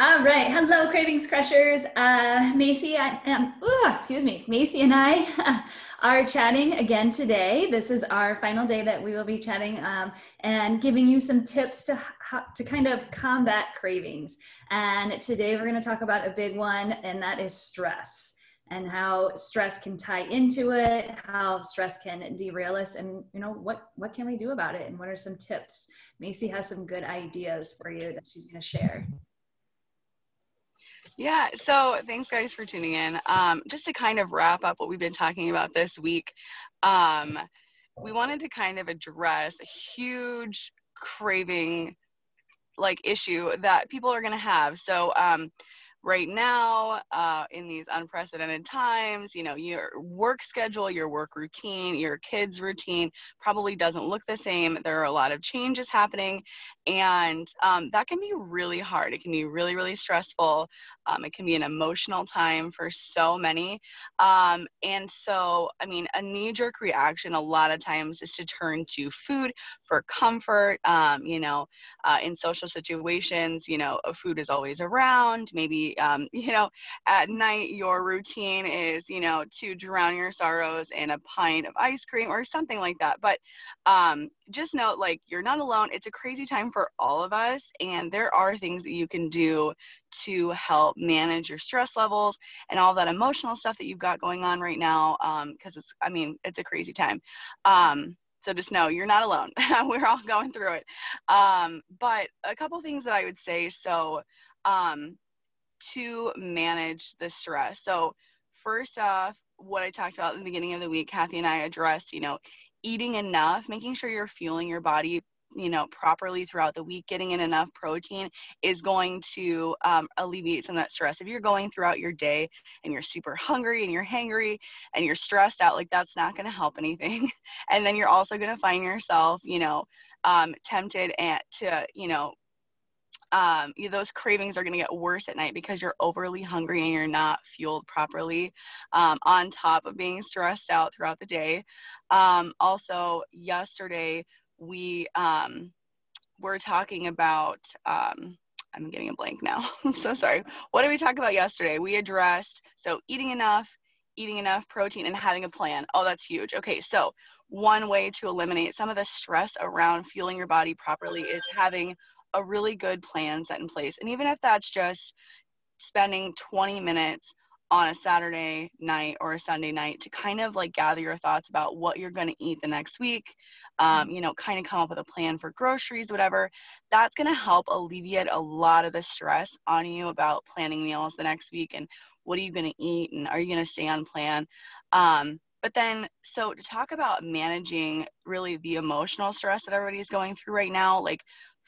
All right. Hello, Cravings Crushers. Uh, Mayce, I am, ooh, excuse me, Mayce and I are chatting again today. This is our final day that we will be chatting um, and giving you some tips to, to kind of combat cravings. And today we're going to talk about a big one, and that is stress and how stress can tie into it, how stress can derail us, and you know what what can we do about it, and what are some tips? Mayce has some good ideas for you that she's going to share. Yeah, so thanks guys for tuning in. Um, just to kind of wrap up what we've been talking about this week, um, we wanted to kind of address a huge craving like issue that people are going to have. So, um, right now uh, in these unprecedented times you know your work schedule your work routine your kids routine probably doesn't look the same. There are a lot of changes happening and um, that can be really hard. It can be really really stressful. Um, it can be an emotional time for so many. Um, and so i mean a knee-jerk reaction a lot of times is to turn to food for comfort um, you know uh, in social situations you know food is always around. Maybe um, you know at night your routine is you know to drown your sorrows in a pint of ice cream or something like that. But um, just note like you're not alone. It's a crazy time for all of us and there are things that you can do to help manage your stress levels and all that emotional stuff that you've got going on right now because um, it's i mean it's a crazy time. Um, so just know you're not alone. We're all going through it. Um, but a couple things that i would say. So um, to manage the stress. So, first off, what I talked about in the beginning of the week, Kathy and I addressed, you know, eating enough, making sure you're fueling your body you know properly throughout the week getting in enough protein is going to um, alleviate some of that stress if you're going throughout your day and you're super hungry and you're hangry and you're stressed out like that's not going to help anything and then you're also going to find yourself you know um, tempted at, to you know um, those cravings are going to get worse at night because you're overly hungry and you're not fueled properly um, on top of being stressed out throughout the day. Um, also yesterday we um, were talking about um, i'm getting a blank now i'm so sorry. What did we talk about yesterday? We addressed so eating enough eating enough protein and having a plan. Oh that's huge. Okay so one way to eliminate some of the stress around fueling your body properly is having a really good plan set in place. And even if that's just spending 20 minutes on a Saturday night or a Sunday night to kind of like gather your thoughts about what you're going to eat the next week, um, mm-hmm. you know, kind of come up with a plan for groceries, whatever, that's going to help alleviate a lot of the stress on you about planning meals the next week and what are you going to eat and are you going to stay on plan. Um, but then, so to talk about managing really the emotional stress that everybody's going through right now, like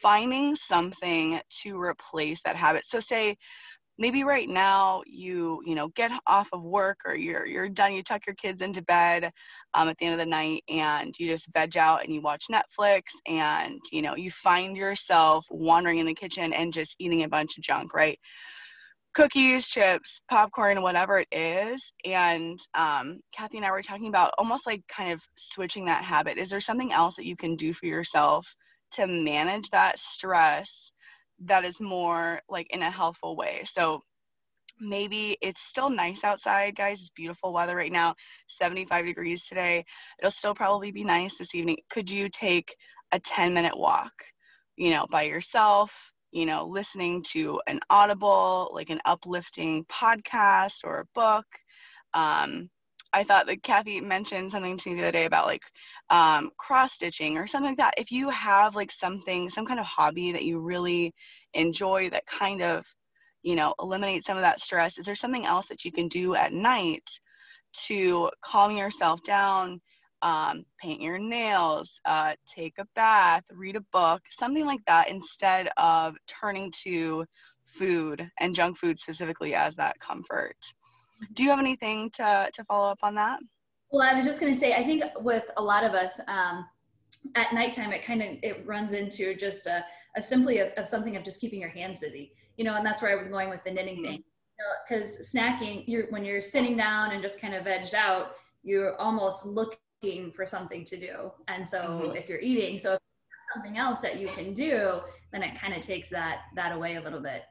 finding something to replace that habit. So say maybe right now you you know get off of work or you're you're done you tuck your kids into bed um, at the end of the night and you just veg out and you watch netflix and you know you find yourself wandering in the kitchen and just eating a bunch of junk right? Cookies chips popcorn whatever it is. And um, kathy and i were talking about almost like kind of switching that habit. Is there something else that you can do for yourself to manage that stress that is more like in a healthful way. So maybe it's still nice outside, guys. It's beautiful weather right now, 75 degrees today. It'll still probably be nice this evening. Could you take a 10 minute walk, you know, by yourself? You know, listening to an audible, like an uplifting podcast or a book. Um, I thought that Kathy mentioned something to me the other day about like um, cross stitching or something like that. If you have like something, some kind of hobby that you really enjoy that kind of, you know, eliminate some of that stress, is there something else that you can do at night to calm yourself down? Um, paint your nails, uh, take a bath, read a book, something like that, instead of turning to food and junk food specifically as that comfort do you have anything to, to follow up on that? Well, I was just going to say, I think with a lot of us, um, at nighttime, it kind of it runs into just a, a simply of, of, something of just keeping your hands busy, you know, and that's where I was going with the knitting mm-hmm. thing, because you know, snacking, you're when you're sitting down and just kind of vegged out, you're almost looking for something to do, and so mm-hmm. if you're eating, so if something else that you can do, then it kind of takes that that away a little bit.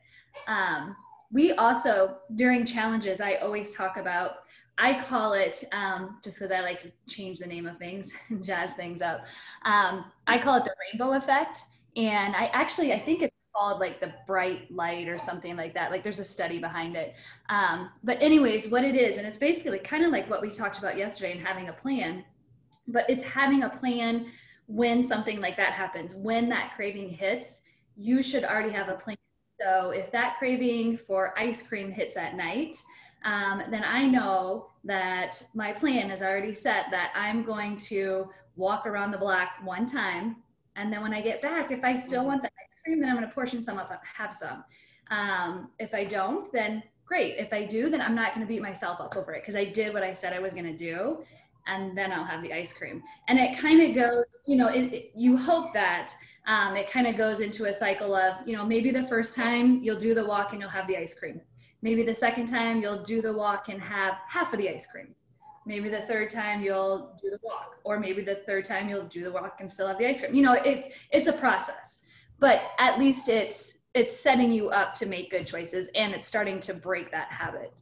Um, we also during challenges, I always talk about. I call it um, just because I like to change the name of things and jazz things up. Um, I call it the rainbow effect, and I actually I think it's called like the bright light or something like that. Like there's a study behind it. Um, but anyways, what it is, and it's basically kind of like what we talked about yesterday and having a plan, but it's having a plan when something like that happens, when that craving hits, you should already have a plan. So if that craving for ice cream hits at night, um, then I know that my plan is already set that I'm going to walk around the block one time. And then when I get back, if I still want the ice cream, then I'm going to portion some up and have some. Um, if I don't, then great. If I do, then I'm not going to beat myself up over it because I did what I said I was going to do. And then I'll have the ice cream. And it kind of goes, you know, it, it, you hope that um, it kind of goes into a cycle of, you know, maybe the first time you'll do the walk and you'll have the ice cream. Maybe the second time you'll do the walk and have half of the ice cream. Maybe the third time you'll do the walk, or maybe the third time you'll do the walk and still have the ice cream. You know, it's it's a process, but at least it's it's setting you up to make good choices, and it's starting to break that habit.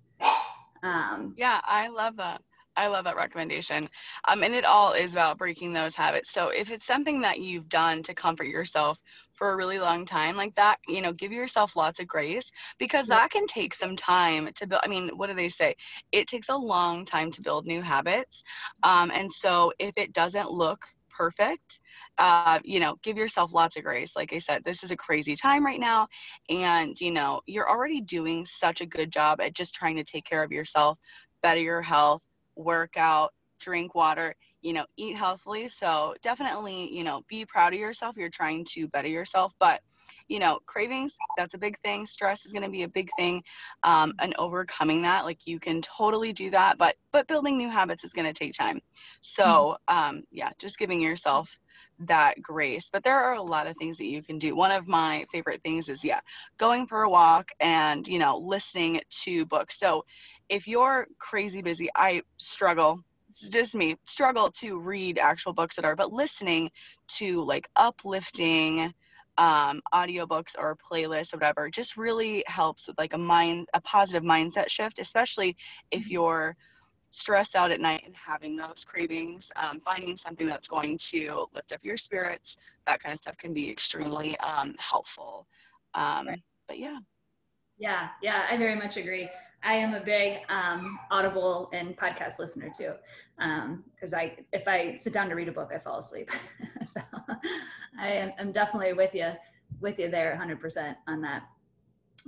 Um, yeah, I love that. I love that recommendation. Um, and it all is about breaking those habits. So if it's something that you've done to comfort yourself for a really long time like that, you know, give yourself lots of grace because that can take some time to build. I mean, what do they say? It takes a long time to build new habits. Um, and so if it doesn't look perfect, uh, you know, give yourself lots of grace. Like I said, this is a crazy time right now. And, you know, you're already doing such a good job at just trying to take care of yourself, better your health, work out, drink water, you know, eat healthily. So definitely, you know, be proud of yourself. You're trying to better yourself, but you know, cravings, that's a big thing. Stress is going to be a big thing. Um, and overcoming that, like you can totally do that, but, but building new habits is going to take time. So, mm-hmm. um, yeah, just giving yourself that grace. But there are a lot of things that you can do. One of my favorite things is, yeah, going for a walk and, you know, listening to books. So if you're crazy busy, I struggle it's just me struggle to read actual books that are but listening to like uplifting um, audiobooks or playlists or whatever just really helps with like a mind a positive mindset shift especially if mm-hmm. you're stressed out at night and having those cravings um, finding something that's going to lift up your spirits that kind of stuff can be extremely um, helpful um, right. but yeah yeah yeah i very much agree I am a big um, Audible and podcast listener too, because um, I if I sit down to read a book, I fall asleep. so I am I'm definitely with you with you there 100% on that.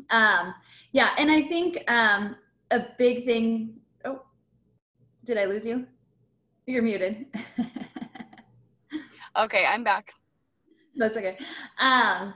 Um, yeah, and I think um, a big thing. Oh, did I lose you? You're muted. okay, I'm back. That's okay. Um,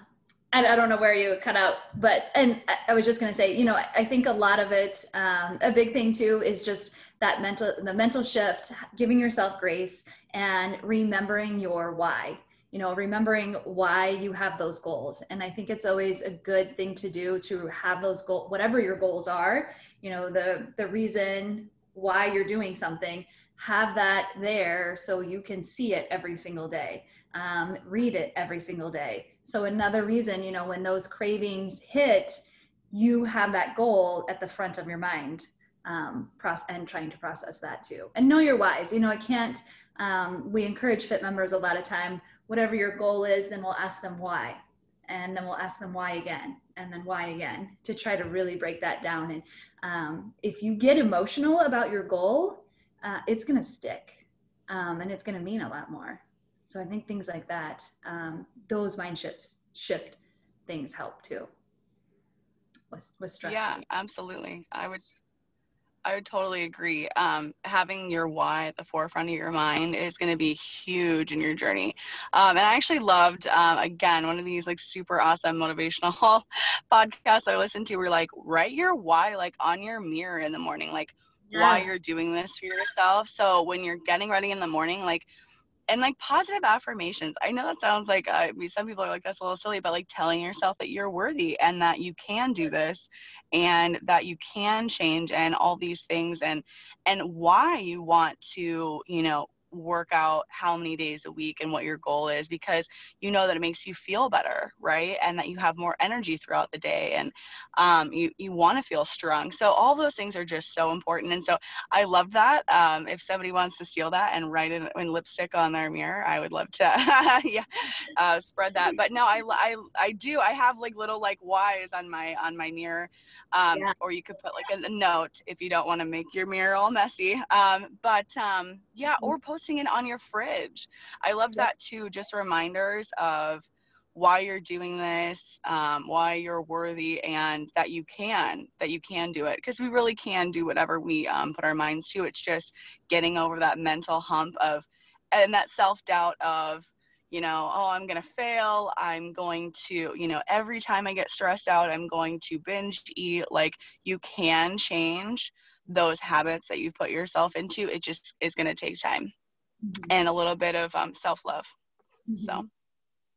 I, I don't know where you cut out, but and I, I was just going to say, you know, I think a lot of it, um, a big thing too, is just that mental, the mental shift, giving yourself grace, and remembering your why. You know, remembering why you have those goals, and I think it's always a good thing to do to have those goals, whatever your goals are. You know, the the reason why you're doing something, have that there so you can see it every single day um, read it every single day. So another reason, you know, when those cravings hit, you have that goal at the front of your mind um, and trying to process that too. And know your whys. You know, I can't, um, we encourage fit members a lot of time, whatever your goal is, then we'll ask them why. And then we'll ask them why again, and then why again to try to really break that down. And um, if you get emotional about your goal, uh, it's going to stick um, and it's going to mean a lot more. So I think things like that, um, those mind shifts, shift things help too. With, with stress. Yeah, absolutely. I would, I would totally agree. Um, having your why at the forefront of your mind is going to be huge in your journey. Um, and I actually loved, um, again, one of these like super awesome motivational podcasts I listened to were like, write your why like on your mirror in the morning, like yes. why you're doing this for yourself. So when you're getting ready in the morning, like and like positive affirmations. I know that sounds like uh, I mean, some people are like that's a little silly but like telling yourself that you're worthy and that you can do this and that you can change and all these things and and why you want to you know work out how many days a week and what your goal is because you know that it makes you feel better, right? And that you have more energy throughout the day and um, you, you want to feel strong. So all those things are just so important. And so I love that. Um, if somebody wants to steal that and write it in lipstick on their mirror, I would love to yeah, uh, spread that. But no, I, I, I do. I have like little like Y's on my on my mirror. Um, yeah. Or you could put like a, a note if you don't want to make your mirror all messy. Um, but um, yeah, mm-hmm. or posting it on your fridge. I love that too. Just reminders of why you're doing this, um, why you're worthy, and that you can, that you can do it. Because we really can do whatever we um, put our minds to. It's just getting over that mental hump of, and that self doubt of, you know, oh, I'm going to fail. I'm going to, you know, every time I get stressed out, I'm going to binge eat. Like, you can change those habits that you've put yourself into. It just is going to take time mm-hmm. and a little bit of um, self love. Mm-hmm. So,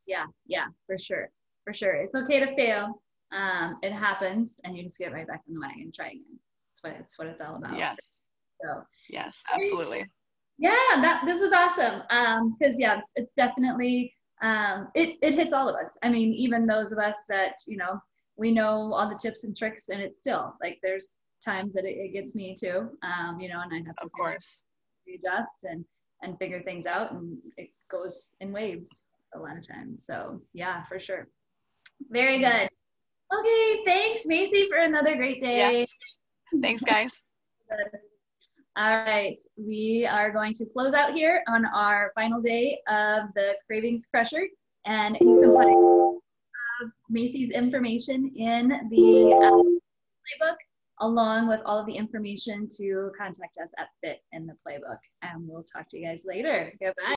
yeah, yeah, for sure. For sure. It's okay to fail. Um, it happens, and you just get right back in the wagon and try again. That's what it's what it's all about. Yes. So, yes, absolutely. Yeah, that this was awesome. Um, because yeah, it's, it's definitely um, it it hits all of us. I mean, even those of us that you know we know all the tips and tricks, and it's still like there's times that it, it gets me too. Um, you know, and I have to of course adjust and and figure things out, and it goes in waves a lot of times. So yeah, for sure. Very good. Okay, thanks, Mayce, for another great day. Yes. Thanks, guys. All right, we are going to close out here on our final day of the Cravings Crusher, and you can find Mayce's information in the uh, playbook, along with all of the information to contact us at Fit in the Playbook. And we'll talk to you guys later. Goodbye.